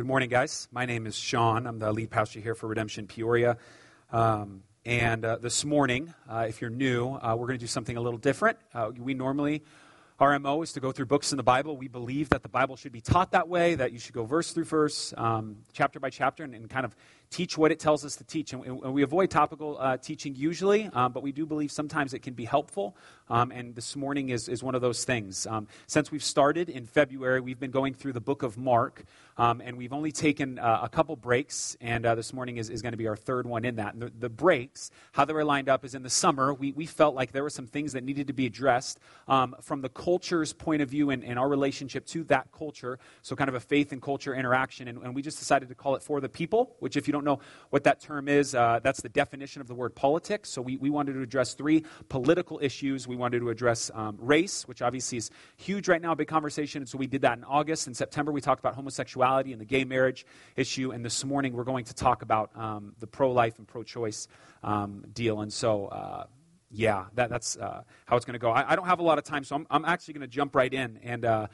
Good morning, guys. My name is Sean. I'm the lead pastor here for Redemption Peoria. Um, and uh, this morning, uh, if you're new, uh, we're going to do something a little different. Uh, we normally, our MO is to go through books in the Bible. We believe that the Bible should be taught that way, that you should go verse through verse, um, chapter by chapter, and, and, kind of teach what it tells us to teach. And, and we avoid topical uh, teaching usually, um, but we do believe sometimes it can be helpful. Um, and this morning is, is one of those things. Um, since we've started in February, we've been going through the book of Mark, um, and we've only taken uh, a couple breaks, and uh, this morning is, is going to be our third one in that. The, the, breaks, how they were lined up, is in the summer, we, we felt like there were some things that needed to be addressed um, from the culture's point of view and, and, our relationship to that culture. So, kind of a faith and culture interaction. And, and we just decided to call it For the People, which, if you don't know what that term is, uh, that's the definition of the word politics. So, we, we wanted to address three political issues. We wanted to address um, race, which obviously is huge right now, a big conversation. And so we did that in August. In September, we talked about homosexuality and the gay marriage issue. And this morning, we're going to talk about um, the pro life and pro choice um, deal. And so, uh, yeah, that, that's uh, how it's going to go. I, I, don't have a lot of time, so I'm, I'm actually going to jump right in. And uh,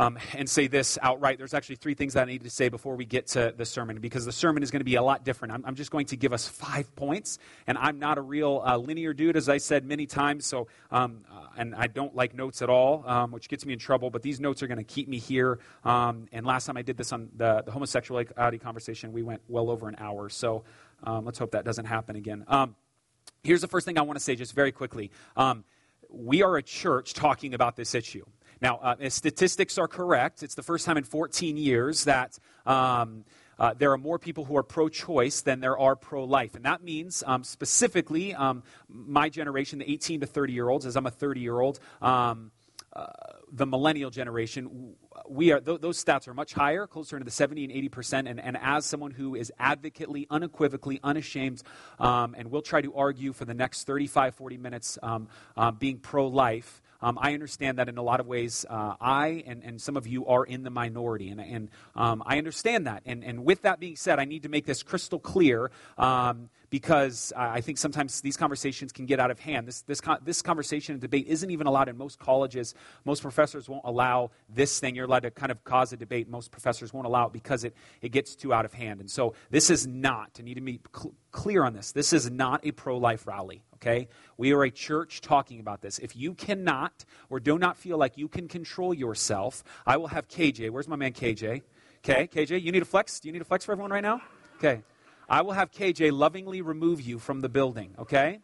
um, and say this outright. There's actually three things that I need to say before we get to the sermon because the sermon is going to be a lot different. I'm, I'm just going to give us five points, and I'm not a real uh, linear dude, as I said many times. So, um, uh, and I don't like notes at all, um, which gets me in trouble. But these notes are going to keep me here. Um, and last time I did this on the, the homosexuality conversation, we went well over an hour. So um, let's hope that doesn't happen again. Um, here's the first thing I want to say, just very quickly. we are a church talking about this issue. Now, uh, statistics are correct. It's the first time in 14 years that um, uh, there are more people who are pro choice than there are pro life. And that means um, specifically um, my generation, the 18 to 30 year olds, as I'm a 30 year old, um, uh, the millennial generation, we are, th- those stats are much higher, closer to the 70 and 80 percent. And, and as someone who is advocately, unequivocally, unashamed, um, and will try to argue for the next 35, 40 minutes um, uh, being pro life, um, I understand that in a lot of ways, uh, I and, and some of you are in the minority. And, and um, I understand that. And, and with that being said, I need to make this crystal clear. Um, because I think sometimes these conversations can get out of hand. This, this, this conversation and debate isn't even allowed in most colleges. Most professors won't allow this thing. You're allowed to kind of cause a debate. Most professors won't allow it because it, it gets too out of hand. And so this is not, I need to be cl- clear on this, this is not a pro life rally, okay? We are a church talking about this. If you cannot or do not feel like you can control yourself, I will have KJ. Where's my man KJ? Okay, KJ, you need a flex? Do you need a flex for everyone right now? Okay. I will have KJ lovingly remove you from the building, okay?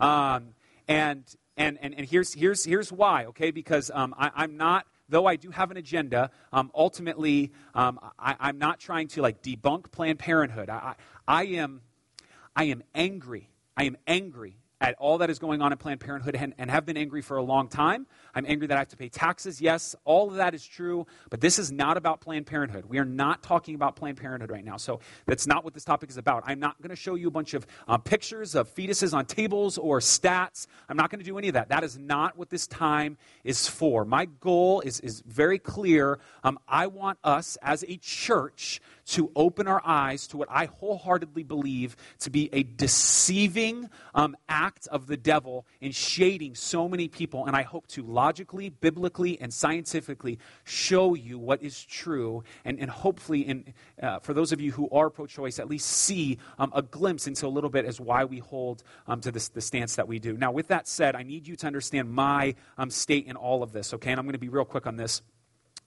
Um, and, and, and, and here's, here's, here's why, okay? Because um, I, am not, though I do have an agenda, um, ultimately, um, I, am not trying to like debunk Planned Parenthood. I, I, I, am, I am angry. I am angry at all that is going on in Planned Parenthood and, and, have been angry for a long time. I'm angry that I have to pay taxes. Yes, all of that is true, but this is not about Planned Parenthood. We are not talking about Planned Parenthood right now. So that's not what this topic is about. I'm not going to show you a bunch of uh, pictures of fetuses on tables or stats. I'm not going to do any of that. That is not what this time is for. My goal is, is very clear. Um, I want us as a church to open our eyes to what I wholeheartedly believe to be a deceiving um, act of the devil in shading so many people. And I hope to logically, biblically, and scientifically show you what is true. And, and hopefully, in, uh, for those of you who are pro choice, at least see um, a glimpse into a little bit as why we hold um, to this, the stance that we do. Now, with that said, I need you to understand my um, state in all of this, okay? And I'm going to be real quick on this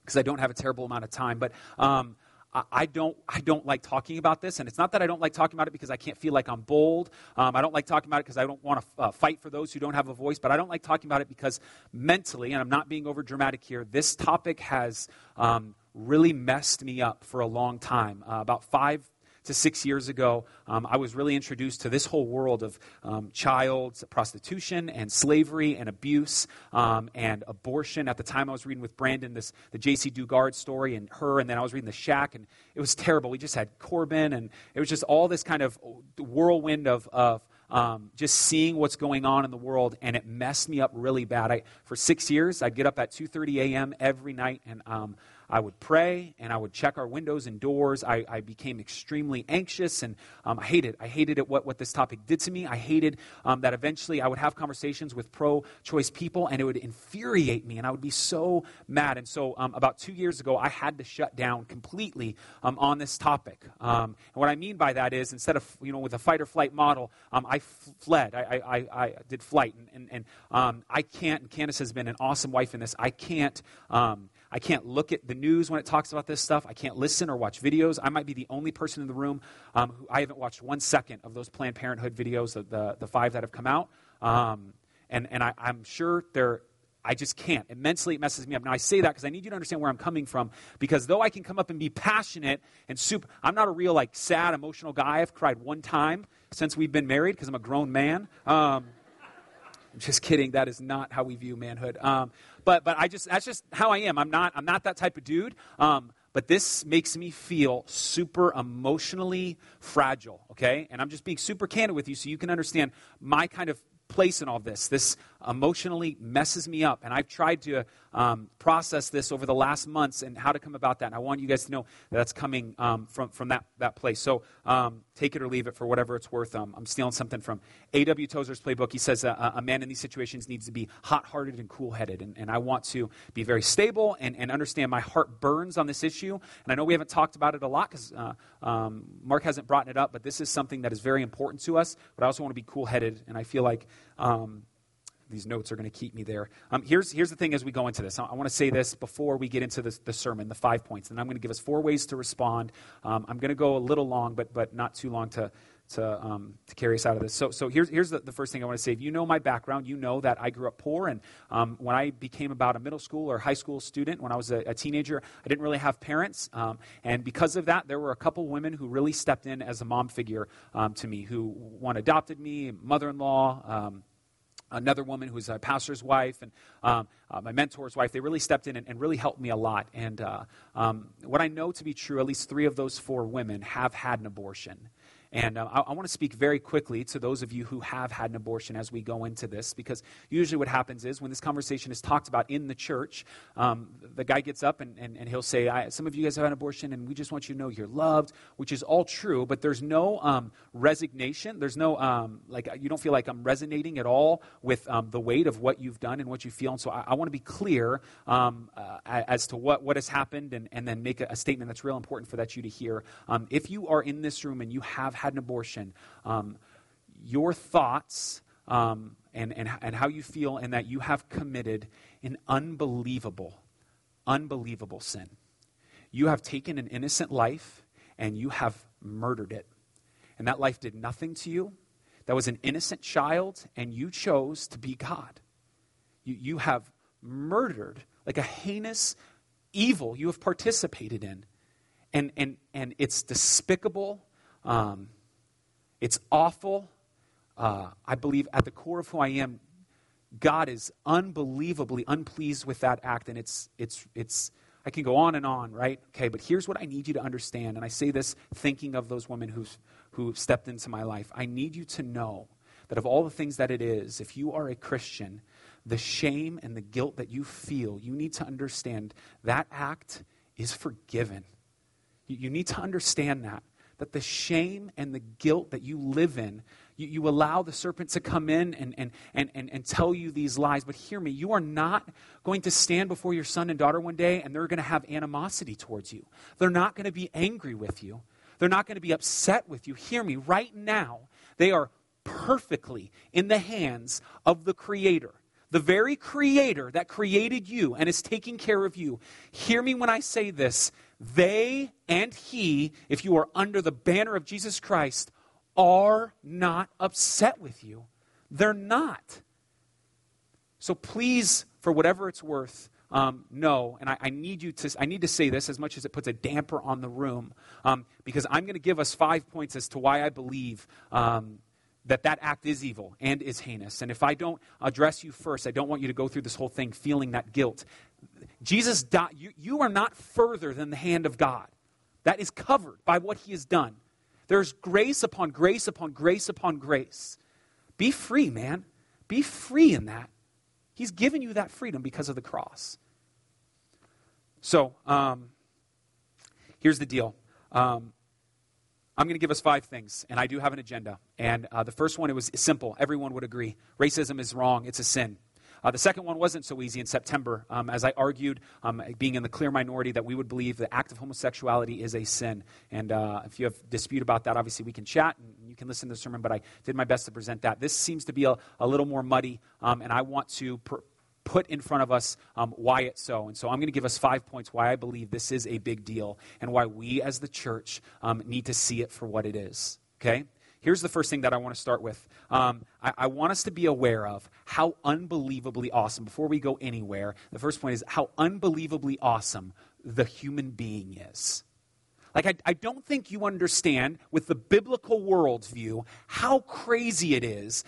because I don't have a terrible amount of time. But um, I don't, I don't like talking about this, and it's not that I don't like talking about it because I can't feel like I'm bold. Um, I don't like talking about it because I don't want to uh, fight for those who don't have a voice, but I don't like talking about it because mentally, and I'm not being over dramatic here, this topic has um, really messed me up for a long time. Uh, about five, to six years ago, um, I was really introduced to this whole world of um, child prostitution and slavery and abuse um, and abortion. At the time, I was reading with Brandon this the Jaycee Dugard story and her, and then I was reading The Shack, and it was terrible. We just had Corbin, and it was just all this kind of whirlwind of, of um, just seeing what's going on in the world, and it messed me up really bad. I, for six years, I'd get up at 2:30 a.m. every night, and um, I would pray and I would check our windows and doors. I, I became extremely anxious and um, I hated, I hated it, what, what this topic did to me. I hated um, that eventually I would have conversations with pro choice people and it would infuriate me and I would be so mad. And so um, about two years ago, I had to shut down completely um, on this topic. Um, and what I mean by that is instead of, you know, with a fight or flight model, um, I fled. I, I, I, did flight. And, and, and I can't, and Candace has been an awesome wife in this, I can't. Um, I can't look at the news when it talks about this stuff. I can't listen or watch videos. I might be the only person in the room um, who I haven't watched one second of those Planned Parenthood videos, the, the, the five that have come out. Um, and and I, I'm sure they're I just can't. Immensely, it messes me up. Now, I say that because I need you to understand where I'm coming from. Because though I can come up and be passionate and super, I'm not a real, like, sad, emotional guy. I've cried one time since we've been married because I'm a grown man. Um, I'm just kidding. That is not how we view manhood. Um, but but I just that's just how I am. I'm not I'm not that type of dude. Um, but this makes me feel super emotionally fragile. Okay, and I'm just being super candid with you so you can understand my kind of place in all this. This emotionally messes me up. And I've tried to um, process this over the last months and how to come about that. And I want you guys to know that that's coming um, from, from that, that place. So um, take it or leave it for whatever it's worth. Um, I'm stealing something from A.W. Tozer's playbook. He says uh, a man in these situations needs to be hot hearted and cool headed. And, and, I want to be very stable and, and, understand my heart burns on this issue. And I know we haven't talked about it a lot because uh, um, Mark hasn't brought it up, but this is something that is very important to us. But I also want to be cool headed. And I feel like um, these notes are going to keep me there. Um, here's, here's the thing as we go into this. I, I want to say this before we get into the, the sermon, the five points. And I'm going to give us four ways to respond. Um, I'm going to go a little long, but, but not too long to, to, um, to carry us out of this. So, so here's, here's the, the, first thing I want to say. If you know my background, you know that I grew up poor. And um, when I became about a middle school or high school student, when I was a, a teenager, I didn't really have parents. Um, and because of that, there were a couple women who really stepped in as a mom figure um, to me, who one adopted me, mother in law um, another woman who's a pastor's wife and um, uh, my mentor's wife. They really stepped in and, and really helped me a lot. And uh, um, what I know to be true, at least three of those four women have had an abortion. And uh, I, I want to speak very quickly to those of you who have had an abortion as we go into this, because usually what happens is when this conversation is talked about in the church, um, the guy gets up and, and, and he'll say, Some of you guys have had an abortion, and we just want you to know you're loved, which is all true, but there's no um, resignation. There's no, um, like, you don't feel like I'm resonating at all with um, the weight of what you've done and what you feel. And so I, I want to be clear um, uh, as to what, what has happened and, and then make a, a, statement that's real important for that you to hear. Um, if you are in this room and you have had an abortion, um, your thoughts um, and, and, and how you feel, and that you have committed an unbelievable, unbelievable sin. You have taken an innocent life and you have murdered it. And that life did nothing to you. That was an innocent child, and you chose to be God. You, you have murdered, like a heinous evil you have participated in. And, and, and it's despicable. Um, it's awful. Uh, I believe at the core of who I am, God is unbelievably unpleased with that act, and it's, it's, it's, I can go on and on, right? Okay, but here's what I need you to understand, and I say this thinking of those women who've, who stepped into my life. I need you to know that of all the things that it is, if you are a Christian, the shame and the guilt that you feel, you need to understand that act is forgiven. You, you need to understand that that the shame and the guilt that you live in, you, you allow the serpent to come in and, and, and, and, and tell you these lies. But hear me, you are not going to stand before your son and daughter one day and they're going to have animosity towards you. They're not going to be angry with you. They're not going to be upset with you. Hear me, right now, they are perfectly in the hands of the Creator the very creator that created you and is taking care of you, hear me when I say this. They and he, if you are under the banner of Jesus Christ, are not upset with you. They're not. So please, for whatever it's worth, um, no, and I, I, need you to, I need to say this as much as it puts a damper on the room, um, because I'm going to give us five points as to why I believe um, that that act is evil and is heinous. And if I don't address you first, I don't want you to go through this whole thing feeling that guilt. Jesus died. You, you are not further than the hand of God. That is covered by what he has done. There's grace upon grace upon grace upon grace. Be free, man. Be free in that. He's given you that freedom because of the cross. So, um, here's the deal. Um, I'm going to give us five things, and I do have an agenda. And uh, the first one, it was simple. Everyone would agree. Racism is wrong, it's a sin. Uh, the second one wasn't so easy in September, um, as I argued, um, being in the clear minority, that we would believe the act of homosexuality is a sin. And uh, if you have dispute about that, obviously we can chat and you can listen to the sermon, but I did my best to present that. This seems to be a, a little more muddy, um, and I want to pr- put in front of us um, why it's so. And so I'm going to give us five points why I believe this is a big deal and why we as the church um, need to see it for what it is. Okay? Here's the first thing that I want to start with. Um, I, I, want us to be aware of how unbelievably awesome, before we go anywhere, the first point is how unbelievably awesome the human being is. Like, I, I don't think you understand, with the biblical worldview, how crazy it is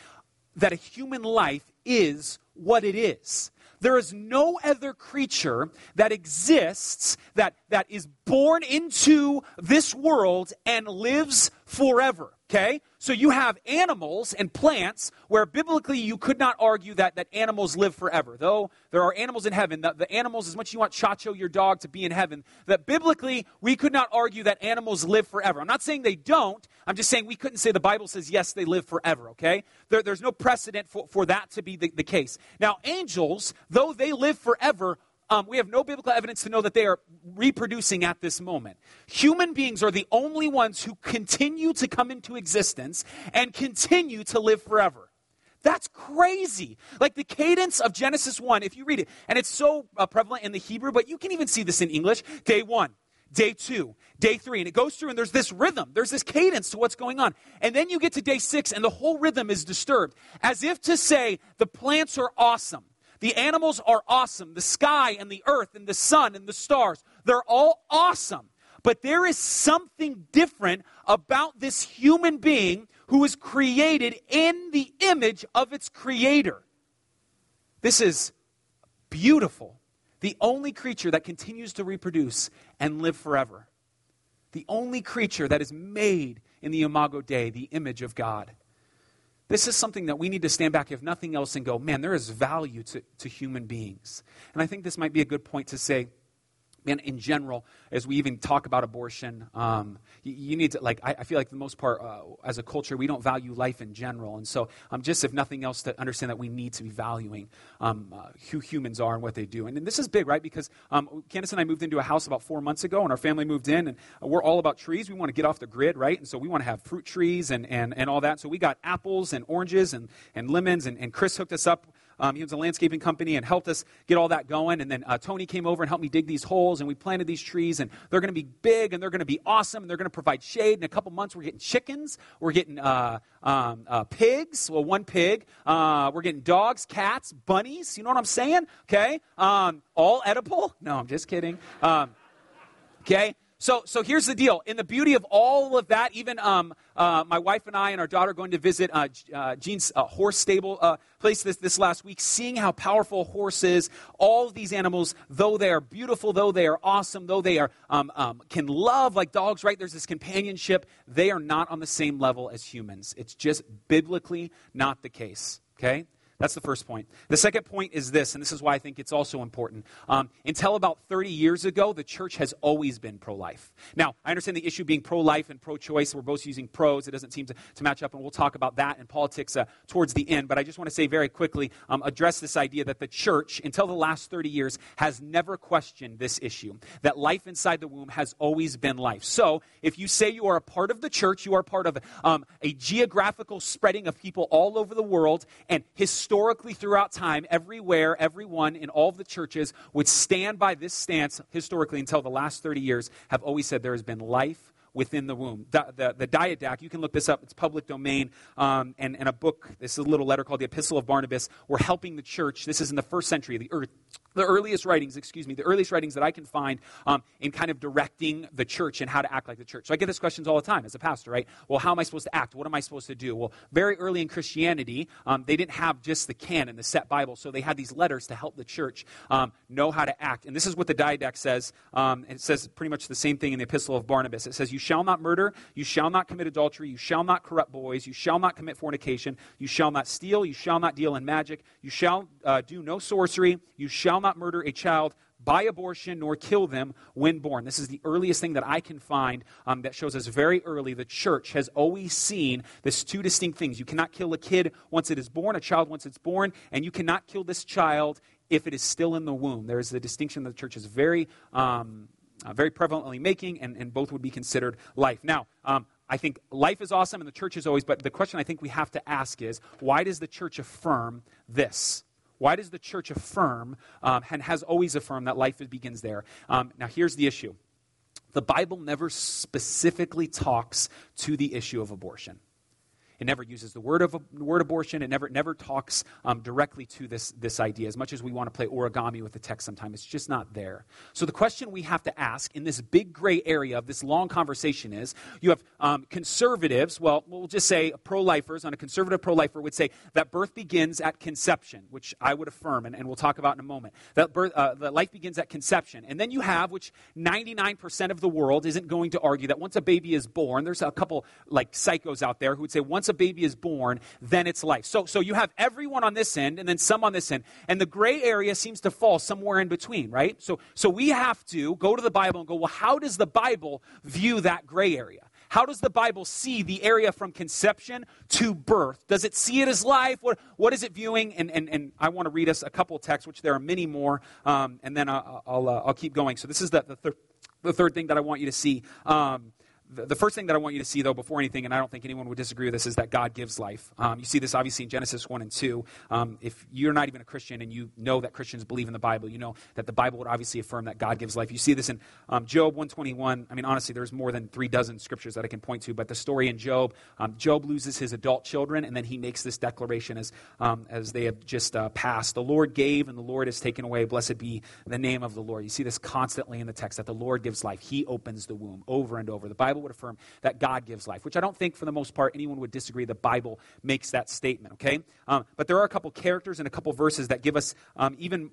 that a human life is what it is. There is no other creature that exists that, that is born into this world and lives forever. Okay? So you have animals and plants where biblically you could not argue that, that animals live forever. Though there are animals in heaven, the, the animals, as much as you want Chacho, your dog, to be in heaven, that biblically we could not argue that animals live forever. I'm not saying they don't. I'm just saying we couldn't say the Bible says, yes, they live forever, okay? There, there's no precedent for, for that to be the, the case. Now, angels, though they live forever, um, we have no biblical evidence to know that they are reproducing at this moment. Human beings are the only ones who continue to come into existence and continue to live forever. That's crazy. Like the cadence of Genesis 1, if you read it, and it's so uh, prevalent in the Hebrew, but you can even see this in English. Day one, day two, day three, and it goes through, and there's this rhythm, there's this cadence to what's going on. And then you get to day six, and the whole rhythm is disturbed, as if to say, the plants are awesome. The animals are awesome. The sky and the earth and the sun and the stars, they're all awesome. But there is something different about this human being who is created in the image of its creator. This is beautiful. The only creature that continues to reproduce and live forever. The only creature that is made in the Imago Dei, the image of God. This is something that we need to stand back, if nothing else, and go, man, there is value to, to human beings. And I think this might be a good point to say man, in general, as we even talk about abortion, um, you, you, need to, like, I, I, feel like the most part, uh, as a culture, we don't value life in general. And so, um, just if nothing else, to understand that we need to be valuing um, uh, who humans are and what they do. And, and this is big, right? Because um, Candace and I moved into a house about four months ago, and our family moved in, and we're all about trees. We want to get off the grid, right? And so, we want to have fruit trees and, and, and all that. So, we got apples and oranges and, and lemons, and, and Chris hooked us up um, he owns a landscaping company and helped us get all that going. And then uh, Tony came over and helped me dig these holes, and we planted these trees, and they're going to be big and they're going to be awesome, and they're going to provide shade. In a couple months, we're getting chickens, we're getting uh, um, uh, pigs, well, one pig, uh, we're getting dogs, cats, bunnies. You know what I'm saying? Okay, um, all edible? No, I'm just kidding. Um, okay. So, so here's the deal. In the beauty of all of that, even um, uh, my wife and I and our daughter going to visit uh, uh, Gene's uh, horse stable uh, place this, this last week, seeing how powerful a horse is. All of these animals, though they are beautiful, though they are awesome, though they are um, um, can love like dogs, right? There's this companionship. They are not on the same level as humans. It's just biblically not the case. Okay? That's the first point. The second point is this, and this is why I think it's also important. Um, until about 30 years ago, the church has always been pro life. Now, I understand the issue being pro life and pro choice. We're both using pros. It doesn't seem to, to match up, and we'll talk about that in politics uh, towards the end. But I just want to say very quickly um, address this idea that the church, until the last 30 years, has never questioned this issue that life inside the womb has always been life. So, if you say you are a part of the church, you are part of um, a geographical spreading of people all over the world, and historically, historically throughout time, everywhere, everyone in all of the churches would stand by this stance historically until the last 30 years, have always said there has been life within the womb. The, the, the you can look this up, it's public domain, um, and, and a book, this is a little letter called the Epistle of Barnabas. We're helping the church. This is in the first century, the earth, the earliest writings, excuse me, the earliest writings that I can find um, in kind of directing the church and how to act like the church. So I get these questions all the time as a pastor, right? Well, how am I supposed to act? What am I supposed to do? Well, very early in Christianity, um, they didn't have just the canon, the set Bible, so they had these letters to help the church um, know how to act. And this is what the Didache says. Um, it says pretty much the same thing in the Epistle of Barnabas. It says, You shall not murder, you shall not commit adultery, you shall not corrupt boys, you shall not commit fornication, you shall not steal, you shall not deal in magic, you shall uh, do no sorcery, you shall not murder a child by abortion nor kill them when born. This is the earliest thing that I can find um, that shows us very early the church has always seen this two distinct things. You cannot kill a kid once it is born, a child once it's born, and you cannot kill this child if it is still in the womb. There is the distinction that the church is very, um, uh, very prevalently making, and, and both would be considered life. Now, um, I think life is awesome and the church is always, but the question I think we have to ask is why does the church affirm this? Why does the church affirm um, and has always affirmed that life begins there? Um, now, here's the issue the Bible never specifically talks to the issue of abortion. It never uses the word of word abortion. It never never talks um, directly to this this idea. As much as we want to play origami with the text, sometimes it's just not there. So the question we have to ask in this big gray area of this long conversation is: you have um, conservatives. Well, we'll just say pro-lifers. On a conservative pro-lifer would say that birth begins at conception, which I would affirm, and, and we'll talk about in a moment. That birth, uh, that life begins at conception, and then you have, which 99% of the world isn't going to argue that once a baby is born, there's a couple like psychos out there who would say once once a baby is born, then it's life. So, so you have everyone on this end and then some on this end. And the gray area seems to fall somewhere in between, right? So, so we have to go to the Bible and go, well, how does the Bible view that gray area? How does the Bible see the area from conception to birth? Does it see it as life? What, what is it viewing? And, and, and I want to read us a couple texts, which there are many more, um, and then I'll, I'll, uh, I'll, keep going. So this is the, the, thir- the, third thing that I want you to see. Um, the, first thing that I want you to see, though, before anything, and I don't think anyone would disagree with this, is that God gives life. Um, you see this obviously in Genesis 1 and 2. Um, if you're not even a Christian and you know that Christians believe in the Bible, you know that the Bible would obviously affirm that God gives life. You see this in um, Job 121. I mean, honestly, there's more than three dozen scriptures that I can point to, but the story in Job, um, Job loses his adult children, and then he makes this declaration as, um, as they have just uh, passed. The Lord gave, and the Lord has taken away. Blessed be the name of the Lord. You see this constantly in the text that the Lord gives life. He opens the womb over and over. The Bible would affirm that God gives life, which I don't think for the most part anyone would disagree. The Bible makes that statement, okay? Um, but there are a couple characters and a couple verses that give us um, even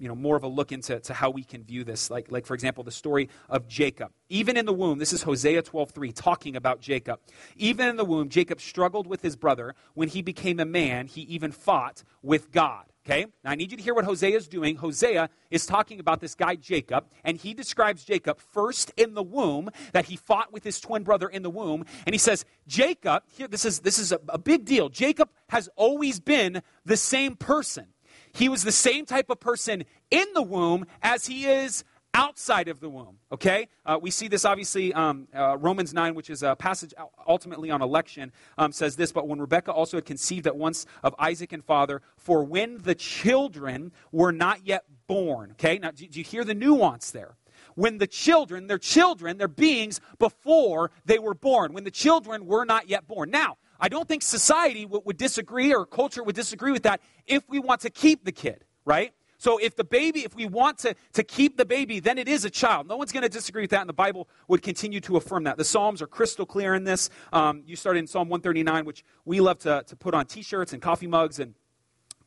you know, more of a look into to how we can view this. Like, like, for example, the story of Jacob. Even in the womb, this is Hosea 12.3, talking about Jacob. Even in the womb, Jacob struggled with his brother. When he became a man, he even fought with God. Okay? Now I need you to hear what Hosea is doing. Hosea is talking about this guy Jacob, and he describes Jacob first in the womb, that he fought with his twin brother in the womb. And he says, Jacob, here, this is, this is a, a big deal. Jacob has always been the same person. He was the same type of person in the womb as he is outside of the womb. Okay? Uh, we see this obviously, um, uh, Romans 9, which is a passage ultimately on election, um, says this But when Rebekah also had conceived at once of Isaac and father, for when the children were not yet born. Okay? Now, do, do you hear the nuance there? When the children, they're children, they're beings before they were born, when the children were not yet born. Now, I don't think society would, would disagree or culture would disagree with that if we want to keep the kid, right? So if the baby, if we want to, to keep the baby, then it is a child. No one's going to disagree with that, and the Bible would continue to affirm that. The Psalms are crystal clear in this. Um, you started in Psalm 139, which we love to, to put on t shirts and coffee mugs and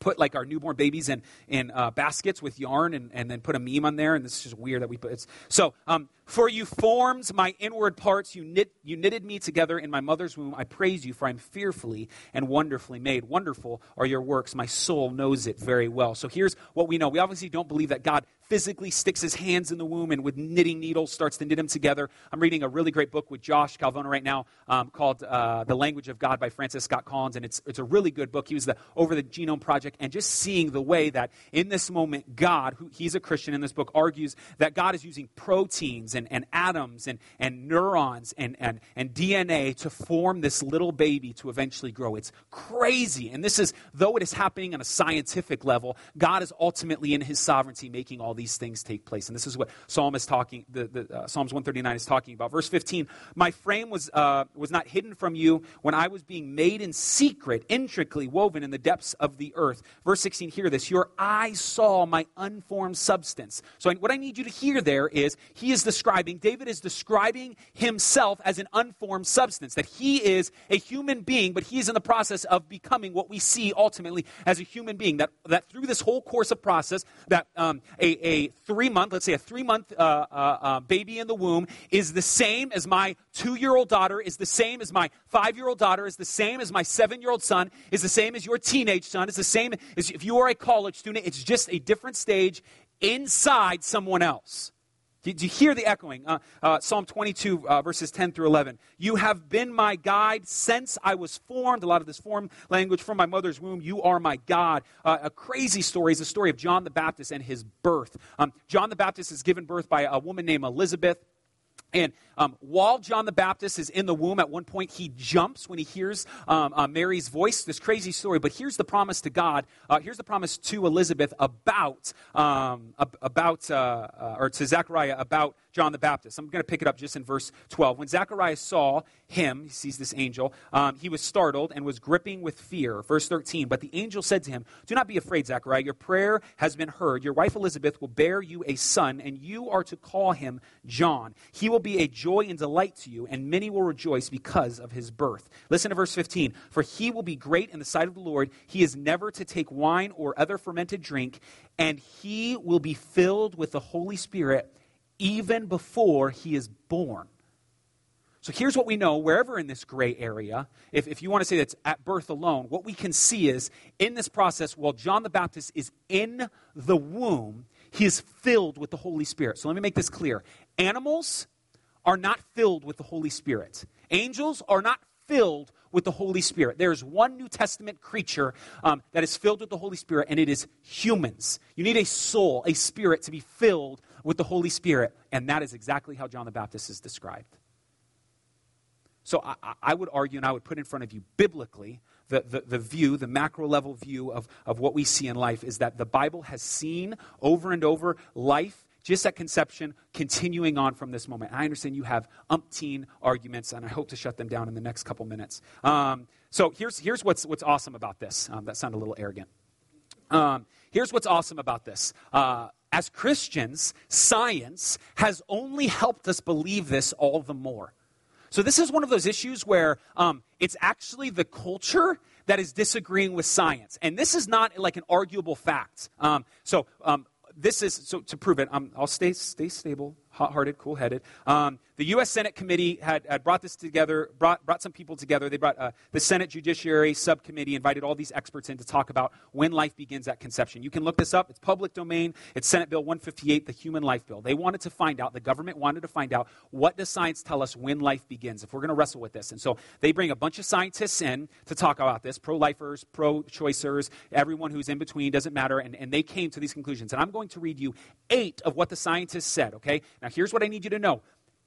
put like our newborn babies in in uh, baskets with yarn and, and then put a meme on there and this is just weird that we put it so um, for you formed my inward parts. You, knit, you knitted me together in my mother's womb. I praise you, for I'm fearfully and wonderfully made. Wonderful are your works. My soul knows it very well. So here's what we know. We obviously don't believe that God physically sticks his hands in the womb and with knitting needles starts to knit them together. I'm reading a really great book with Josh Calvona right now um, called uh, The Language of God by Francis Scott Collins, and it's, it's a really good book. He was the, over the Genome Project, and just seeing the way that in this moment, God, who he's a Christian in this book, argues that God is using proteins and, and atoms and, and neurons and, and, and DNA to form this little baby to eventually grow. It's crazy. And this is, though it is happening on a scientific level, God is ultimately in his sovereignty making all these things take place. And this is what Psalm is talking, the, the uh, Psalms 139 is talking about. Verse 15, my frame was, uh, was not hidden from you when I was being made in secret, intricately woven in the depths of the earth. Verse 16, hear this. Your eyes saw my unformed substance. So what I need you to hear there is he is describing, David is describing himself as an unformed substance, that he is a human being, but he is in the process of becoming what we see ultimately as a human being. That, that through this whole course of process, that um, a, a three month, let's say a three month uh, uh, uh, baby in the womb is the same as my two year old daughter, is the same as my five year old daughter, is the same as my seven year old son, is the same as your teenage son, is the same as if you are a college student. It's just a different stage inside someone else. Did you hear the echoing? Uh, uh, Psalm 22, uh, verses 10 through 11. You have been my guide since I was formed. A lot of this form language from my mother's womb. You are my God. Uh, a crazy story is the story of John the Baptist and his birth. Um, John the Baptist is given birth by a woman named Elizabeth. And um, while John the Baptist is in the womb, at one point he jumps when he hears um, uh, Mary's voice. This crazy story, but here's the promise to God. Uh, here's the promise to Elizabeth about um, about uh, uh, or to Zechariah about John the Baptist. I'm going to pick it up just in verse 12. When Zechariah saw him, he sees this angel, um, he was startled and was gripping with fear. Verse 13. But the angel said to him, Do not be afraid, Zechariah. Your prayer has been heard. Your wife Elizabeth will bear you a son, and you are to call him John. He will be a joy and delight to you, and many will rejoice because of his birth. Listen to verse 15. For he will be great in the sight of the Lord. He is never to take wine or other fermented drink, and he will be filled with the Holy Spirit even before he is born. So here's what we know wherever in this gray area, if, if you want to say that's at birth alone, what we can see is in this process, while John the Baptist is in the womb, he is filled with the Holy Spirit. So let me make this clear. Animals are not filled with the Holy Spirit, angels are not filled with the Holy Spirit. There's one New Testament creature um, that is filled with the Holy Spirit, and it is humans. You need a soul, a spirit, to be filled with the Holy Spirit. And that is exactly how John the Baptist is described. So I, I, would argue and I would put in front of you biblically the, the, the, view, the macro level view of, of what we see in life is that the Bible has seen over and over life just at conception, continuing on from this moment. I understand you have umpteen arguments, and I hope to shut them down in the next couple minutes. Um, so here's, here's what's, what's awesome about this. Um, that sounded a little arrogant. Um, here's what's awesome about this. Uh, as Christians, science has only helped us believe this all the more. So, this is one of those issues where um, it's actually the culture that is disagreeing with science. And this is not like an arguable fact. Um, so, um, this is so to prove it. Um, I'll stay stay stable, hot-hearted, cool-headed. Um, the U.S. Senate committee had, had, brought this together, brought, brought some people together. They brought uh, the Senate Judiciary Subcommittee, invited all these experts in to talk about when life begins at conception. You can look this up. It's public domain. It's Senate Bill 158, the Human Life Bill. They wanted to find out, the government wanted to find out, what does science tell us when life begins, if we're going to wrestle with this. And so they bring a bunch of scientists in to talk about this, pro-lifers, pro-choicers, everyone who's in between, doesn't matter. And, and they came to these conclusions. And I'm going to read you eight of what the scientists said, okay? Now, here's what I need you to know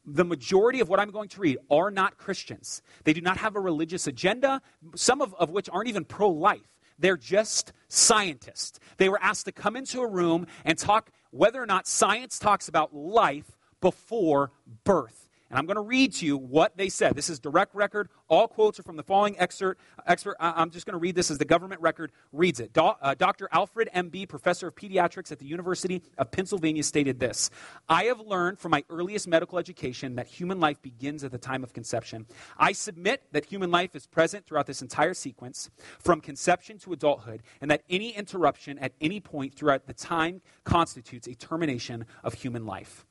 the majority of what I'm going to read are not Christians. They do not have a religious agenda, some of, of which aren't even pro life. They're just scientists. They were asked to come into a room and talk whether or not science talks about life before birth. And I'm going to read to you what they said. This is direct record. All quotes are from the following excerpt. Expert, I'm just going to read this as the government record reads it. Do, uh, Dr. Alfred M.B., professor of pediatrics at the University of Pennsylvania, stated this I have learned from my earliest medical education that human life begins at the time of conception. I submit that human life is present throughout this entire sequence, from conception to adulthood, and that any interruption at any point throughout the time constitutes a termination of human life.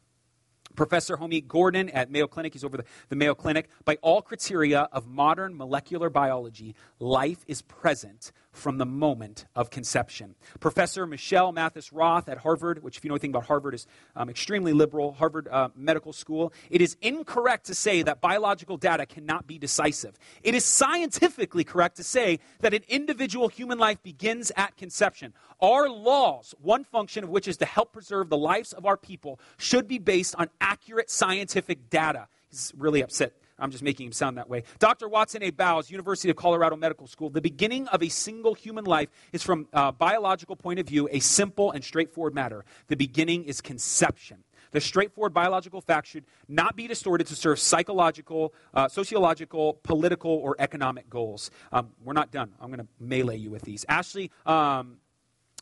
Professor Hymie Gordon at Mayo Clinic, he's over the, the, Mayo Clinic. By all criteria of modern molecular biology, life is present from the moment of conception. Professor Michelle Matthews-Roth at Harvard, which, if you know anything about Harvard, is um, extremely liberal, Harvard uh, Medical School. It is incorrect to say that biological data cannot be decisive. It is scientifically correct to say that an individual human life begins at conception. Our laws, one function of which is to help preserve the lives of our people, should be based on accurate scientific data. He's really upset I'm just making him sound that way. Dr. Watson A. Bowes, University of Colorado Medical School. The beginning of a single human life is, from a biological point of view, a simple and straightforward matter. The beginning is conception. The straightforward biological fact should not be distorted to serve psychological, uh, sociological, political, or economic goals. Um, we're not done. I'm going to melee you with these. Ashley um,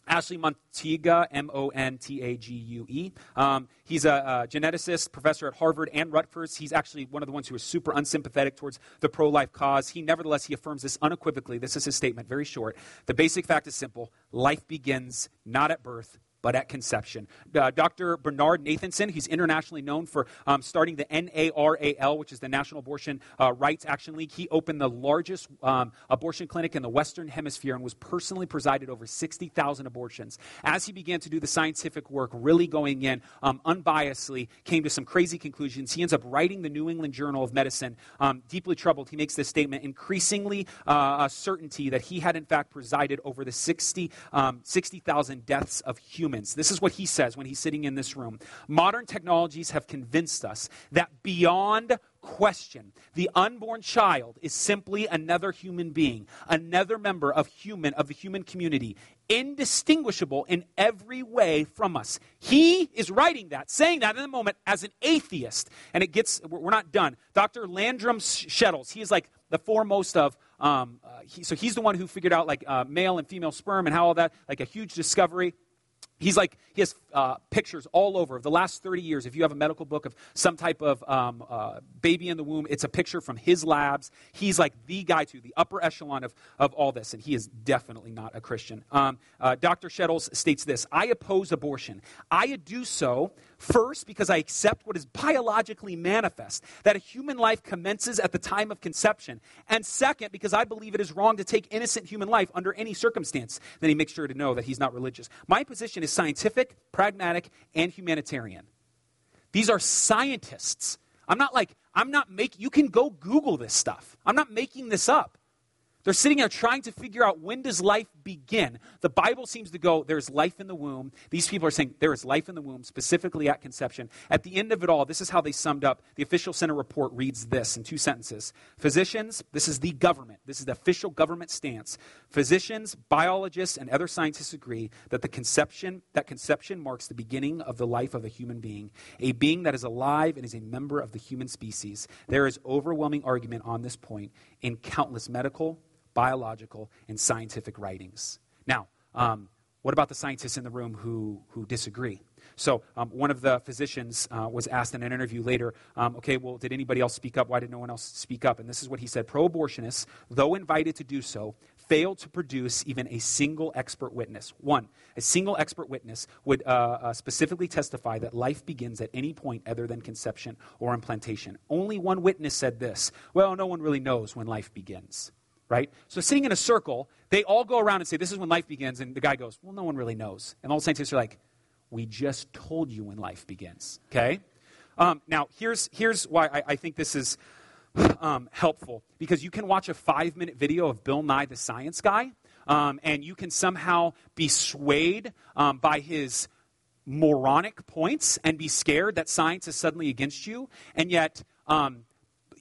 Ashley Montague, M O N T A G U E. Um, he's a, a, geneticist, professor at Harvard and Rutgers. He's actually one of the ones who is super unsympathetic towards the pro life cause. He, nevertheless, he affirms this unequivocally. This is his statement, very short. The basic fact is simple life begins not at birth, but at conception. Uh, Dr. Bernard Nathanson, he's internationally known for um, starting the NARAL, which is the National Abortion uh, Rights Action League. He opened the largest um, abortion clinic in the Western Hemisphere and was personally presided over 60,000 abortions. As he began to do the scientific work, really going in um, unbiasedly, came to some crazy conclusions. He ends up writing the New England Journal of Medicine. Um, deeply troubled, he makes this statement increasingly uh, a certainty that he had, in fact, presided over the 60, um, 60,000 deaths of humans humans. This is what he says when he's sitting in this room. Modern technologies have convinced us that beyond question, the unborn child is simply another human being, another member of human of the human community, indistinguishable in every way from us. He is writing that, saying that in the moment as an atheist, and it gets we're not done. Dr. Landrum Shettles, he is like the foremost of um, uh, he, so he's the one who figured out like uh, male and female sperm and how all that like a huge discovery He's like, he has uh, pictures all over of the last 30 years. If you have a medical book of some type of um, uh, baby in the womb, it's a picture from his labs. He's like the guy to the upper echelon of, of all this, and he is definitely not a Christian. Um, uh, Dr. Shettles states this I oppose abortion. I do so First, because I accept what is biologically manifest, that a human life commences at the time of conception. And second, because I believe it is wrong to take innocent human life under any circumstance. Then he makes sure to know that he's not religious. My position is scientific, pragmatic, and humanitarian. These are scientists. I'm not like, I'm not making, you can go Google this stuff. I'm not making this up. They're sitting there trying to figure out when does life begin. The Bible seems to go, there's life in the womb. These people are saying there is life in the womb, specifically at conception. At the end of it all, this is how they summed up. The official center report reads this in two sentences. Physicians, this is the government, this is the official government stance. Physicians, biologists, and other scientists agree that the conception, that conception marks the beginning of the life of a human being, a being that is alive and is a member of the human species. There is overwhelming argument on this point in countless medical, biological, and scientific writings. Now, um, what about the scientists in the room who, who disagree? So, um, one of the physicians uh, was asked in an interview later, um, okay, well, did anybody else speak up? Why did no one else speak up? And this is what he said Pro abortionists, though invited to do so, failed to produce even a single expert witness. One, a single expert witness would uh, uh, specifically testify that life begins at any point other than conception or implantation. Only one witness said this well, no one really knows when life begins right? So sitting in a circle, they all go around and say, This is when life begins. And the guy goes, Well, no one really knows. And all the scientists are like, We just told you when life begins. Okay? Um, now, here's, here's why I, I think this is um, helpful because you can watch a five minute video of Bill Nye the Science Guy, um, and you can somehow be swayed um, by his moronic points and be scared that science is suddenly against you, and yet um,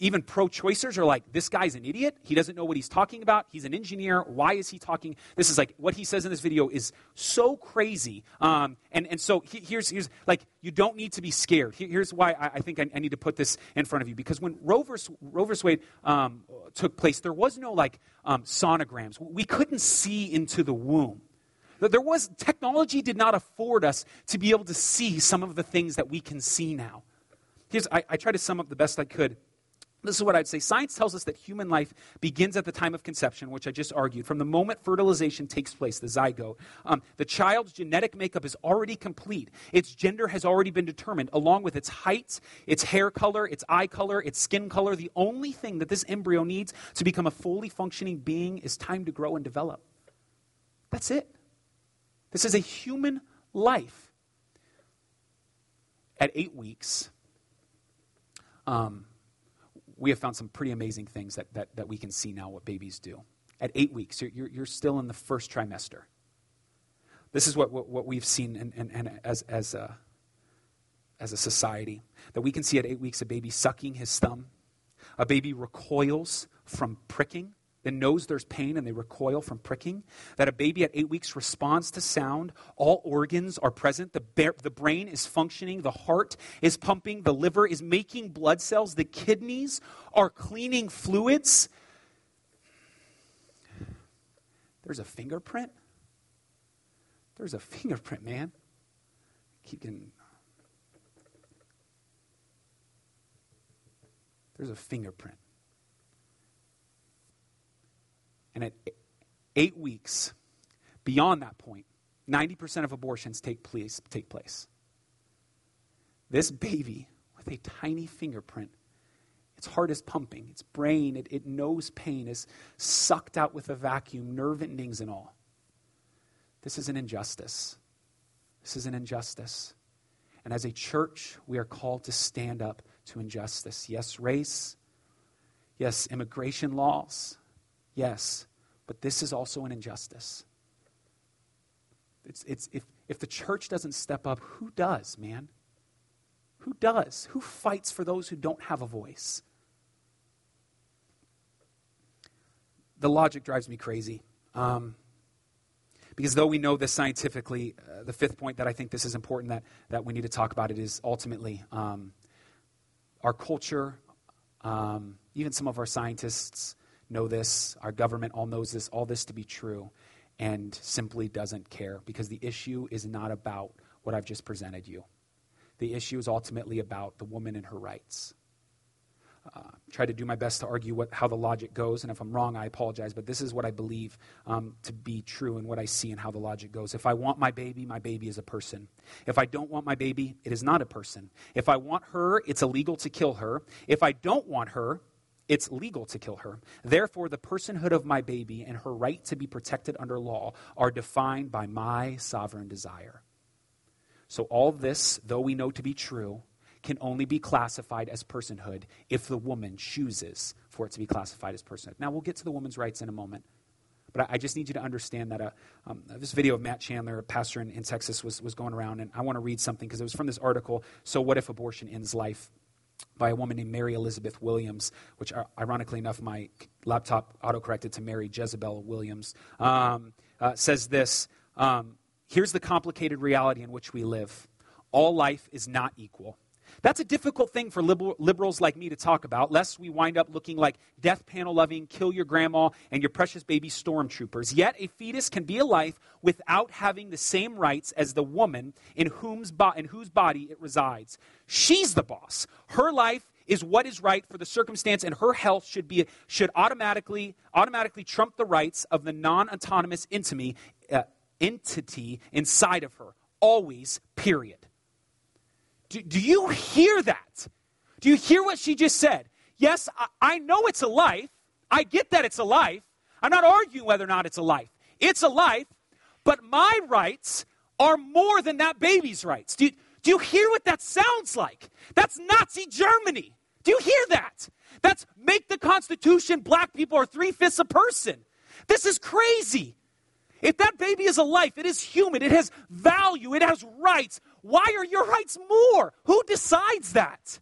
even pro choicers are like, this guy's an idiot. He doesn't know what he's talking about. He's an engineer. Why is he talking? This is like, what he says in this video is so crazy. Um, and, and so he, here's, here's, like, you don't need to be scared. here's why I, I think I, I, need to put this in front of you. Because when Roe vs. Roe vs. Wade um, took place, there was no, like, um, sonograms. We couldn't see into the womb. There was, technology did not afford us to be able to see some of the things that we can see now. Here's, I, I try to sum up the best I could this is what I'd say. Science tells us that human life begins at the time of conception, which I just argued. From the moment fertilization takes place, the zygote, um, the child's genetic makeup is already complete. Its gender has already been determined, along with its height, its hair color, its eye color, its skin color. The only thing that this embryo needs to become a fully functioning being is time to grow and develop. That's it. This is a human life. At eight weeks, um, we have found some pretty amazing things that, that, that we can see now what babies do. At eight weeks, you're, you're, still in the first trimester. This is what, what, what we've seen in, in, in, as, as, a, as a society. That we can see at eight weeks a baby sucking his thumb, a baby recoils from pricking that knows there's pain and they recoil from pricking, that a baby at eight weeks responds to sound, all organs are present, the, bear, the brain is functioning, the heart is pumping, the liver is making blood cells, the kidneys are cleaning fluids. There's a fingerprint. There's a fingerprint, man. Keep getting. There's a fingerprint. And at eight weeks, beyond that point, 90% of abortions take place, take place. This baby with a tiny fingerprint, its heart is pumping, its brain, it, it knows pain, is sucked out with a vacuum, nerve endings and all. This is an injustice. This is an injustice. And as a church, we are called to stand up to injustice. Yes, race. Yes, immigration laws. Yes, but this is also an injustice. It's, it's, if, if the church doesn't step up, who does, man? Who does? Who fights for those who don't have a voice? The logic drives me crazy. Um, because though we know this scientifically, uh, the fifth point that I think this is important that, that we need to talk about it is ultimately um, our culture, um, even some of our scientists know this, our government all knows this, all this to be true, and simply doesn't care because the issue is not about what I've just presented you. The issue is ultimately about the woman and her rights. Uh, try to do my best to argue what, how the logic goes, and if I'm wrong, I apologize, but this is what I believe um, to be true and what I see and how the logic goes. If I want my baby, my baby is a person. If I don't want my baby, it is not a person. If I want her, it's illegal to kill her. If I don't want her, it's legal to kill her. Therefore, the personhood of my baby and her right to be protected under law are defined by my sovereign desire. So, all this, though we know to be true, can only be classified as personhood if the woman chooses for it to be classified as personhood. Now, we'll get to the woman's rights in a moment. But I, just need you to understand that uh, um, this video of Matt Chandler, a pastor in, in Texas, was, was going around, and I want to read something because it was from this article So, What If Abortion Ends Life? By a woman named Mary Elizabeth Williams, which, uh, ironically enough, my laptop autocorrected to Mary Jezebel Williams, um, uh, says this um, Here's the complicated reality in which we live all life is not equal. That's a difficult thing for liberals like me to talk about, lest we wind up looking like death panel loving, kill your grandma and your precious baby stormtroopers. Yet, a fetus can be a life without having the same rights as the woman in, whom's bo- in whose body it resides. She's the boss. Her life is what is right for the circumstance, and her health should, be, should automatically, automatically trump the rights of the non autonomous uh, entity inside of her. Always, period. Do, do you hear that? Do you hear what she just said? Yes, I, I know it's a life. I get that it's a life. I'm not arguing whether or not it's a life. It's a life, but my rights are more than that baby's rights. Do you, do you hear what that sounds like? That's Nazi Germany. Do you hear that? That's make the Constitution black people are three fifths a person. This is crazy. If that baby is a life, it is human, it has value, it has rights. Why are your rights more? Who decides that?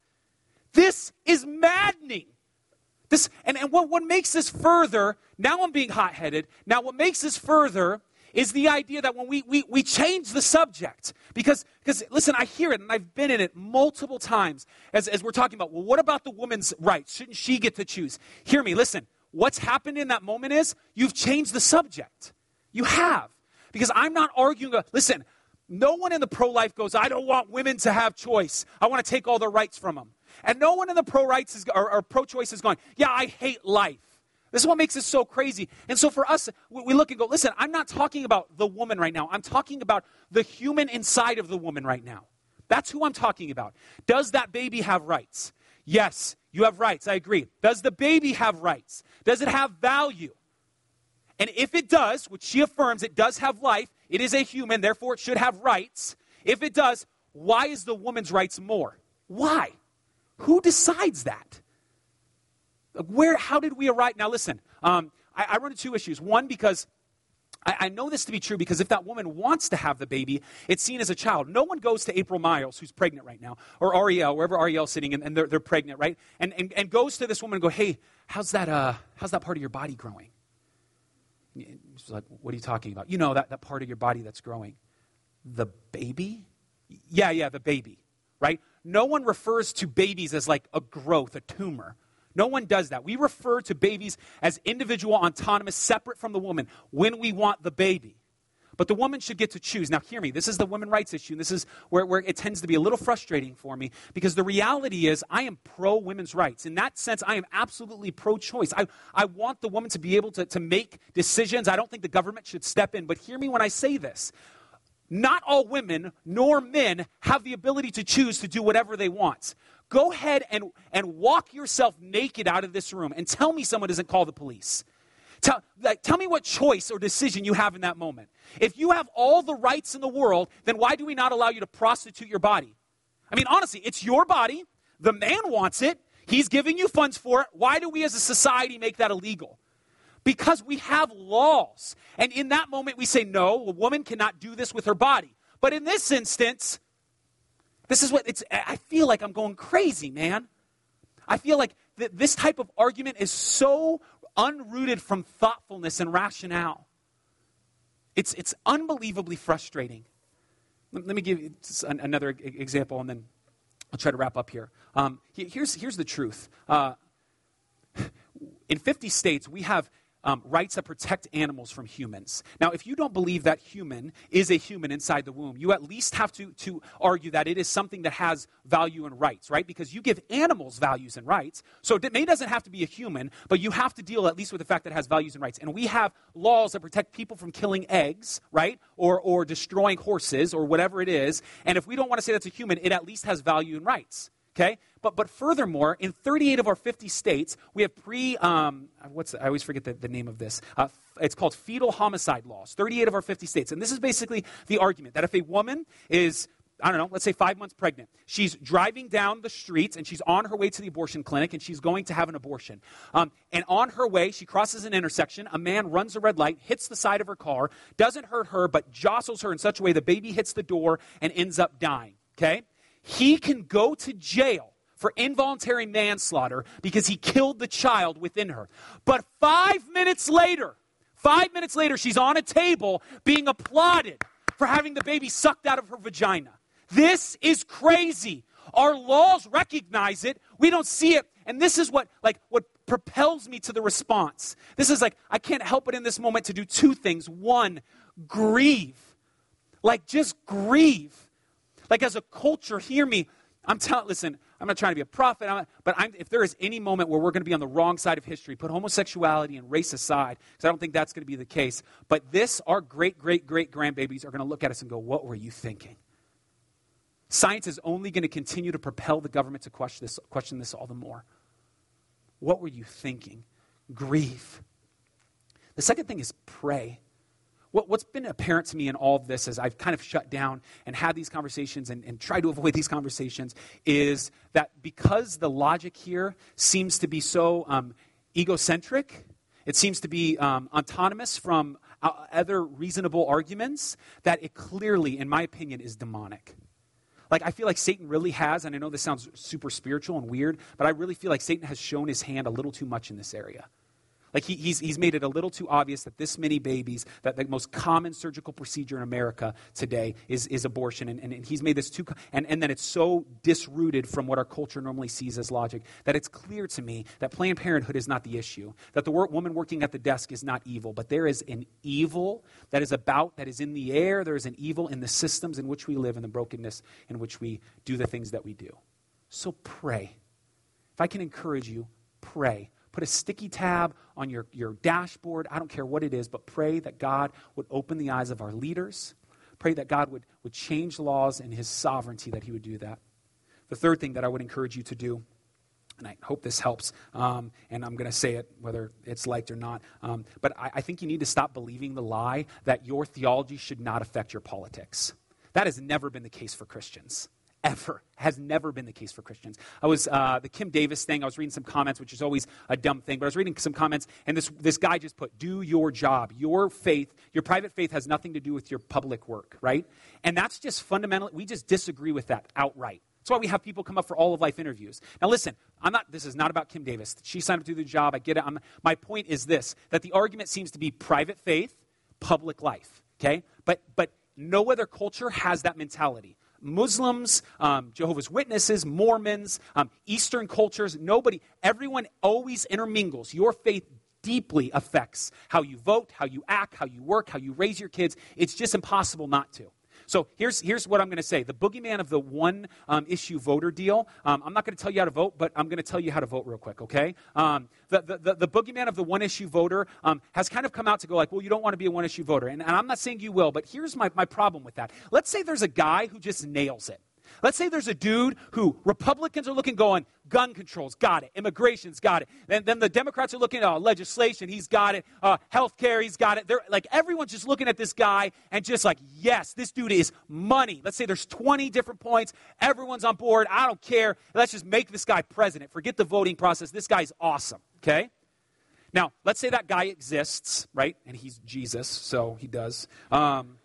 This is maddening. This, and, and what, what makes this further, now I'm being hot headed. Now, what makes this further is the idea that when we, we, we change the subject, because, because listen, I hear it and I've been in it multiple times as, as we're talking about, well, what about the woman's rights? Shouldn't she get to choose? Hear me, listen. What's happened in that moment is you've changed the subject. You have. Because I'm not arguing, listen, no one in the pro life goes, I don't want women to have choice. I want to take all their rights from them. And no one in the pro rights is, or, or pro choice is going, yeah, I hate life. This is what makes it so crazy. And so for us, we look and go, listen, I'm not talking about the woman right now. I'm talking about the human inside of the woman right now. That's who I'm talking about. Does that baby have rights? Yes, you have rights. I agree. Does the baby have rights? Does it have value? And if it does, which she affirms it does have life, it is a human, therefore it should have rights. If it does, why is the woman's rights more? Why? Who decides that? Where, how did we arrive? Now, listen, um, I, I run into two issues. One, because I, I, know this to be true because if that woman wants to have the baby, it's seen as a child. No one goes to April Miles, who's pregnant right now, or Ariel, wherever Ariel's sitting, and, and they're, they're pregnant, right? And, and, and goes to this woman and go, hey, how's that, uh, how's that part of your body growing? Like, What are you talking about? You know, that, that part of your body that's growing. The baby? Yeah, yeah, the baby, right? No one refers to babies as like a growth, a tumor. No one does that. We refer to babies as individual, autonomous, separate from the woman when we want the baby. But the woman should get to choose. Now, hear me. This is the women rights issue, and this is where, where it tends to be a little frustrating for me because the reality is I am pro women's rights. In that sense, I am absolutely pro choice. I, I want the woman to be able to, to make decisions. I don't think the government should step in. But hear me when I say this not all women nor men have the ability to choose to do whatever they want. Go ahead and, and walk yourself naked out of this room and tell me someone doesn't call the police. Tell, like, tell me what choice or decision you have in that moment. If you have all the rights in the world, then why do we not allow you to prostitute your body? I mean, honestly, it's your body. The man wants it. He's giving you funds for it. Why do we as a society make that illegal? Because we have laws. And in that moment, we say, no, a woman cannot do this with her body. But in this instance, this is what it's, I feel like I'm going crazy, man. I feel like th- this type of argument is so unrooted from thoughtfulness and rationale. It's, it's unbelievably frustrating. Let, let me give you another example and then I'll try to wrap up here. Um, here's, here's the truth. Uh, in 50 states, we have um, rights that protect animals from humans. Now, if you don't believe that human is a human inside the womb, you at least have to, to argue that it is something that has value and rights, right? Because you give animals values and rights. So it may doesn't have to be a human, but you have to deal at least with the fact that it has values and rights. And we have laws that protect people from killing eggs, right? Or, or destroying horses or whatever it is. And if we don't want to say that's a human, it at least has value and rights. Okay? But, but furthermore, in 38 of our 50 states, we have pre, um, what's, the, I always forget the, the name of this. Uh, it's called fetal homicide laws, 38 of our 50 states. And this is basically the argument that if a woman is I don't know, let's say five months pregnant. She's driving down the streets and she's on her way to the abortion clinic and she's going to have an abortion. Um, and on her way, she crosses an intersection. A man runs a red light, hits the side of her car, doesn't hurt her, but jostles her in such a way the baby hits the door and ends up dying. Okay? He can go to jail for involuntary manslaughter because he killed the child within her. But five minutes later, five minutes later, she's on a table being applauded for having the baby sucked out of her vagina. This is crazy. Our laws recognize it. We don't see it. And this is what, like, what propels me to the response. This is like, I can't help it in this moment to do two things. One, grieve. Like, just grieve like as a culture, hear me. I'm telling, listen, I'm not trying to be a prophet, I'm, but I'm, if there is any moment where we're going to be on the wrong side of history, put homosexuality and race aside, because I don't think that's going to be the case. But this, our great, great, great grandbabies are going to look at us and go, What were you thinking? Science is only going to continue to propel the government to question this, question this all the more. What were you thinking? Grieve. The second thing is pray. What, has been apparent to me in all of this as I've kind of shut down and had these conversations and, and tried to avoid these conversations is that because the logic here seems to be so um, egocentric, it seems to be um, autonomous from uh, other reasonable arguments, that it clearly, in my opinion, is demonic. Like, I feel like Satan really has, and I know this sounds super spiritual and weird, but I really feel like Satan has shown his hand a little too much in this area. Like he, he's, he's made it a little too obvious that this many babies, that the most common surgical procedure in America today is, is abortion. And, and, and he's made this too, and, and then it's so disrooted from what our culture normally sees as logic that it's clear to me that Planned Parenthood is not the issue. That the woman working at the desk is not evil, but there is an evil that is about, that is in the air. There is an evil in the systems in which we live and the brokenness in which we do the things that we do. So pray. If I can encourage you, pray Put a sticky tab on your, your dashboard. I don't care what it is, but pray that God would open the eyes of our leaders. Pray that God would, would change laws in his sovereignty, that he would do that. The third thing that I would encourage you to do, and I hope this helps, um, and I'm going to say it whether it's liked or not, um, but I, I think you need to stop believing the lie that your theology should not affect your politics. That has never been the case for Christians ever. Has never been the case for Christians. I was, uh, the Kim Davis thing, I was reading some comments, which is always a dumb thing, but I was reading some comments, and this, this guy just put, do your job. Your faith, your private faith has nothing to do with your public work, right? And that's just fundamentally, we just disagree with that outright. That's why we have people come up for all of life interviews. Now, listen, I'm not, this is not about Kim Davis. She signed up to do the job. I get it. I'm, my point is this that the argument seems to be private faith, public life, okay? But, but no other culture has that mentality. Muslims, um, Jehovah's Witnesses, Mormons, um, Eastern cultures, nobody, everyone always intermingles. Your faith deeply affects how you vote, how you act, how you work, how you raise your kids. It's just impossible not to. So here's, here's what I'm going to say. The boogeyman of the one um, issue voter deal, um, I'm not going to tell you how to vote, but I'm going to tell you how to vote real quick, okay? Um, the, the, the, the, boogeyman of the one issue voter um, has kind of come out to go like, well, you don't want to be a one issue voter. And, and I'm not saying you will, but here's my, my problem with that. Let's say there's a guy who just nails it. Let's say there's a dude who Republicans are looking, going, gun controls, got it. Immigration's got it. Then, then the Democrats are looking at uh, legislation, he's got it. Uh, Health care, he's got it. They're, like everyone's just looking at this guy and just like, yes, this dude is money. Let's say there's 20 different points. Everyone's on board. I don't care. Let's just make this guy president. Forget the voting process. This guy's awesome. Okay? Now, let's say that guy exists, right? And he's Jesus, so he does. Um,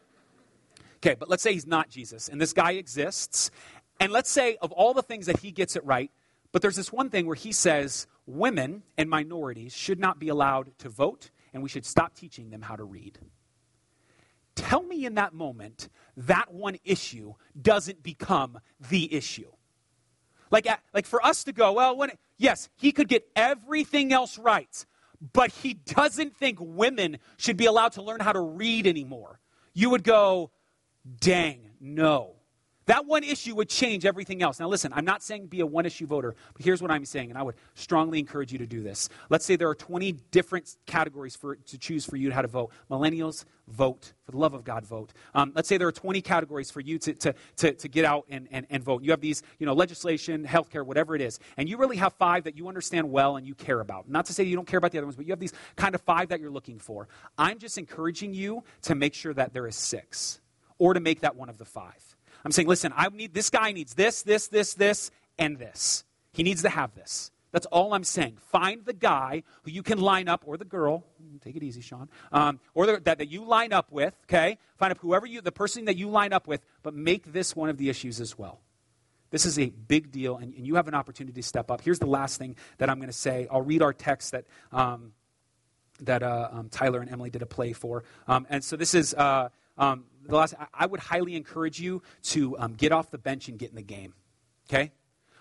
Okay, but let's say he's not Jesus, and this guy exists, and let's say of all the things that he gets it right, but there's this one thing where he says women and minorities should not be allowed to vote, and we should stop teaching them how to read. Tell me in that moment that one issue doesn't become the issue. Like, like for us to go, well, when, yes, he could get everything else right, but he doesn't think women should be allowed to learn how to read anymore. You would go, Dang, no. That one issue would change everything else. Now, listen, I'm not saying be a one issue voter, but here's what I'm saying, and I would strongly encourage you to do this. Let's say there are 20 different categories for, to choose for you how to vote. Millennials, vote. For the love of God, vote. Um, let's say there are 20 categories for you to, to, to, to get out and, and, and vote. You have these, you know, legislation, healthcare, whatever it is, and you really have five that you understand well and you care about. Not to say you don't care about the other ones, but you have these kind of five that you're looking for. I'm just encouraging you to make sure that there is six or to make that one of the five. I'm saying, listen, I need this guy needs this, this, this, this, and this. He needs to have this. That's all I'm saying. Find the guy who you can line up, or the girl. Take it easy, Sean. Um, or the, that, that you line up with. Okay, find up whoever you, the person that you line up with, but make this one of the issues as well. This is a big deal, and, and you have an opportunity to step up. Here's the last thing that I'm going to say. I'll read our text that um, that uh, um, Tyler and Emily did a play for, um, and so this is. Uh, um, the last, I would highly encourage you to um, get off the bench and get in the game. Okay?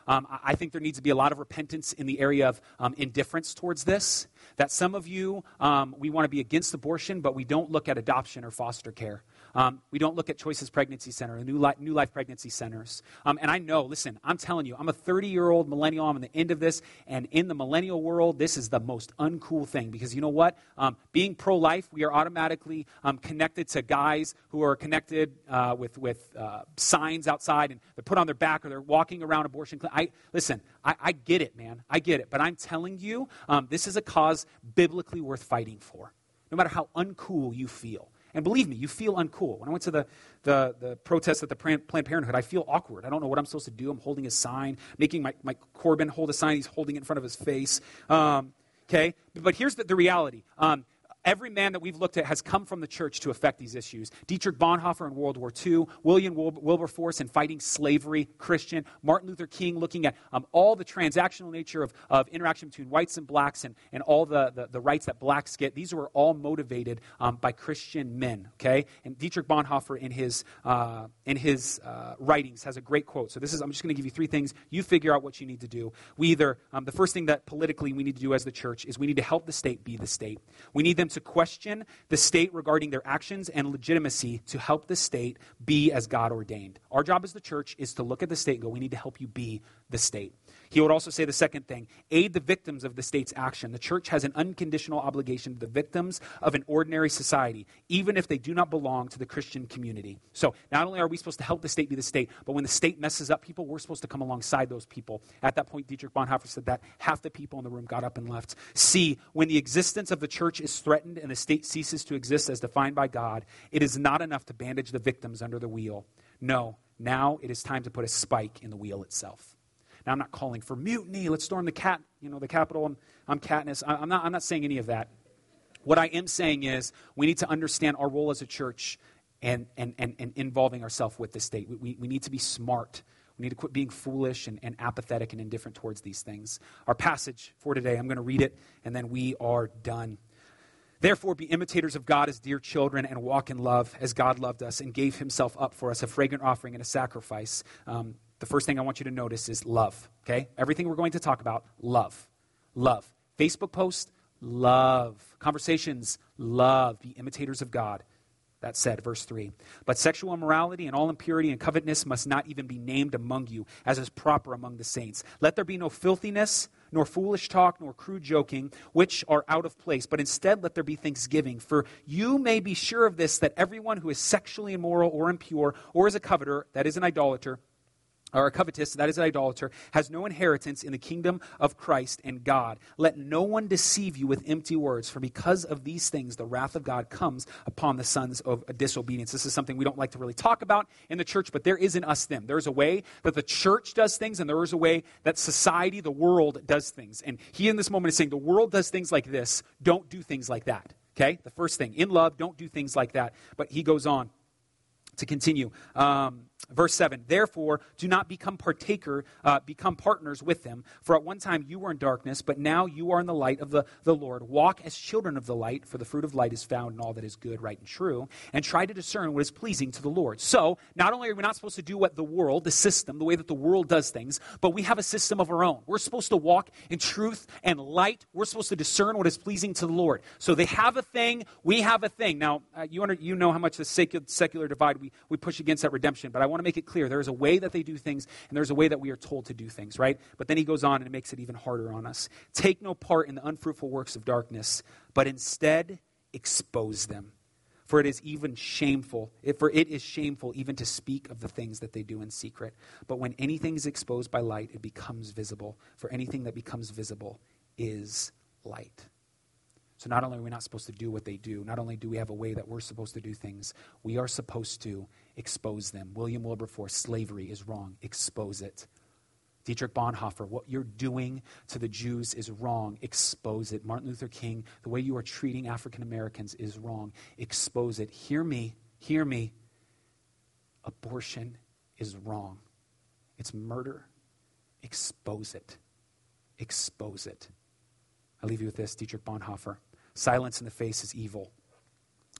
Um, I think there needs to be a lot of repentance in the area of um, indifference towards this. That some of you, um, we want to be against abortion, but we don't look at adoption or foster care. Um, we don't look at Choices Pregnancy Center, New Life, New Life Pregnancy Centers. Um, and I know, listen, I'm telling you, I'm a 30 year old millennial. I'm on the end of this. And in the millennial world, this is the most uncool thing because you know what? Um, being pro life, we are automatically um, connected to guys who are connected uh, with, with uh, signs outside and they're put on their back or they're walking around abortion. I, listen, I, I get it, man. I get it. But I'm telling you, um, this is a cause biblically worth fighting for, no matter how uncool you feel. And believe me, you feel uncool. When I went to the, the, the protest at the Planned Parenthood, I feel awkward. I don't know what I'm supposed to do. I'm holding a sign, making my, my Corbin hold a sign. He's holding it in front of his face. Um, okay? But here's the, the reality. Um, Every man that we've looked at has come from the church to affect these issues. Dietrich Bonhoeffer in World War II, William Wilberforce in fighting slavery, Christian, Martin Luther King looking at um, all the transactional nature of, of interaction between whites and blacks and, and all the, the, the rights that blacks get. These were all motivated um, by Christian men, okay? And Dietrich Bonhoeffer in his, uh, in his uh, writings has a great quote. So this is, I'm just going to give you three things. You figure out what you need to do. We either, um, the first thing that politically we need to do as the church is we need to help the state be the state. We need them to question the state regarding their actions and legitimacy to help the state be as God ordained. Our job as the church is to look at the state and go, we need to help you be the state. He would also say the second thing aid the victims of the state's action. The church has an unconditional obligation to the victims of an ordinary society, even if they do not belong to the Christian community. So, not only are we supposed to help the state be the state, but when the state messes up people, we're supposed to come alongside those people. At that point, Dietrich Bonhoeffer said that half the people in the room got up and left. C, when the existence of the church is threatened and the state ceases to exist as defined by God, it is not enough to bandage the victims under the wheel. No, now it is time to put a spike in the wheel itself. Now, I'm not calling for mutiny. Let's storm the cat, you know, the Capitol. I'm, I'm Katniss. I'm not, I'm not saying any of that. What I am saying is we need to understand our role as a church and, and, and, and involving ourselves with the state. We, we, we need to be smart. We need to quit being foolish and, and apathetic and indifferent towards these things. Our passage for today, I'm going to read it, and then we are done. Therefore, be imitators of God as dear children and walk in love as God loved us and gave himself up for us, a fragrant offering and a sacrifice. Um, the first thing I want you to notice is love, okay? Everything we're going to talk about, love. Love. Facebook post, love. Conversations, love. Be imitators of God. That said, verse 3 But sexual immorality and all impurity and covetousness must not even be named among you, as is proper among the saints. Let there be no filthiness, nor foolish talk, nor crude joking, which are out of place, but instead let there be thanksgiving. For you may be sure of this, that everyone who is sexually immoral or impure, or is a coveter, that is an idolater, or a covetous, that is an idolater, has no inheritance in the kingdom of Christ and God. Let no one deceive you with empty words, for because of these things the wrath of God comes upon the sons of disobedience. This is something we don't like to really talk about in the church, but there is an us them. There's a way that the church does things, and there is a way that society, the world, does things. And he in this moment is saying, the world does things like this, don't do things like that. Okay? The first thing, in love, don't do things like that. But he goes on to continue. Um, Verse 7 Therefore, do not become partaker, uh, become partners with them. For at one time you were in darkness, but now you are in the light of the, the Lord. Walk as children of the light, for the fruit of light is found in all that is good, right, and true. And try to discern what is pleasing to the Lord. So, not only are we not supposed to do what the world, the system, the way that the world does things, but we have a system of our own. We're supposed to walk in truth and light. We're supposed to discern what is pleasing to the Lord. So they have a thing, we have a thing. Now, uh, you, under, you know how much the secular, secular divide we, we push against at redemption, but I want to make it clear there is a way that they do things, and there's a way that we are told to do things, right? But then he goes on and it makes it even harder on us. Take no part in the unfruitful works of darkness, but instead expose them. For it is even shameful, for it is shameful even to speak of the things that they do in secret. But when anything is exposed by light, it becomes visible. For anything that becomes visible is light. So not only are we not supposed to do what they do, not only do we have a way that we're supposed to do things, we are supposed to expose them. William Wilberforce, slavery is wrong. Expose it. Dietrich Bonhoeffer, what you're doing to the Jews is wrong. Expose it. Martin Luther King, the way you are treating African Americans is wrong. Expose it. Hear me. Hear me. Abortion is wrong. It's murder. Expose it. Expose it. I leave you with this Dietrich Bonhoeffer. Silence in the face is evil.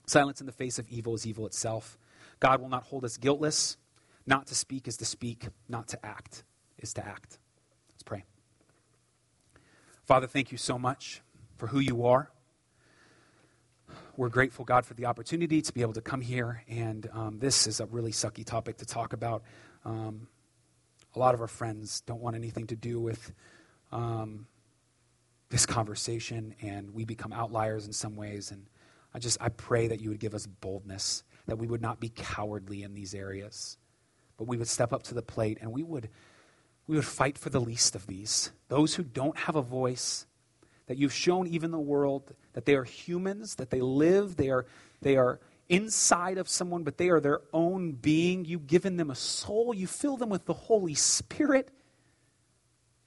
Silence in the face of evil is evil itself. God will not hold us guiltless. Not to speak is to speak, not to act is to act. Let's pray. Father, thank you so much for who you are. We're grateful, God, for the opportunity to be able to come here. And um, this is a really sucky topic to talk about. Um, a lot of our friends don't want anything to do with um, this conversation and we become outliers in some ways. And I just, I pray that you would give us boldness, that we would not be cowardly in these areas, but we would step up to the plate and we would, we would fight for the least of these. Those who don't have a voice, that you've shown even the world that they are humans, that they live, they are, they are inside of someone, but they are their own being. You've given them a soul, you fill them with the Holy Spirit,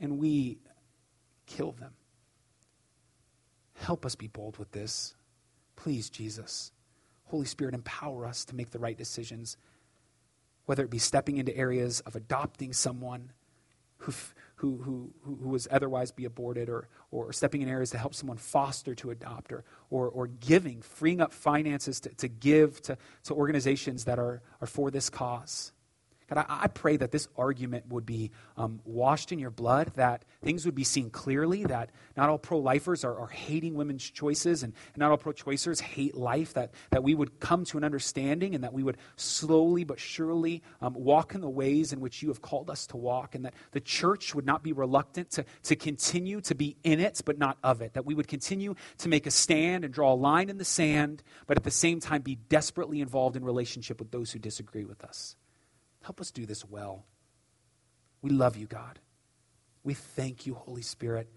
and we kill them. Help us be bold with this. Please, Jesus. Holy Spirit, empower us to make the right decisions, whether it be stepping into areas of adopting someone who, who, who, who was otherwise be aborted, or, or stepping in areas to help someone foster to adopt, or, or, or giving, freeing up finances to, to give to, to organizations that are, are for this cause. God, I, I pray that this argument would be um, washed in your blood, that things would be seen clearly, that not all pro lifers are, are, hating women's choices, and, and not all pro choicers hate life, that, that we would come to an understanding, and that we would slowly but surely um, walk in the ways in which you have called us to walk, and that the church would not be reluctant to, to continue to be in it, but not of it, that we would continue to make a stand and draw a line in the sand, but at the same time be desperately involved in relationship with those who disagree with us. Help us do this well. We love you, God. We thank you, Holy Spirit.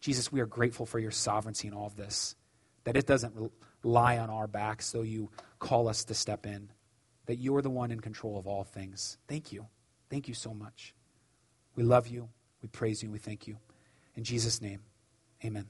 Jesus, we are grateful for your sovereignty in all of this, that it doesn't lie on our backs, though you call us to step in, that you are the one in control of all things. Thank you. Thank you so much. We love you. We praise you. We thank you. In Jesus' name, amen.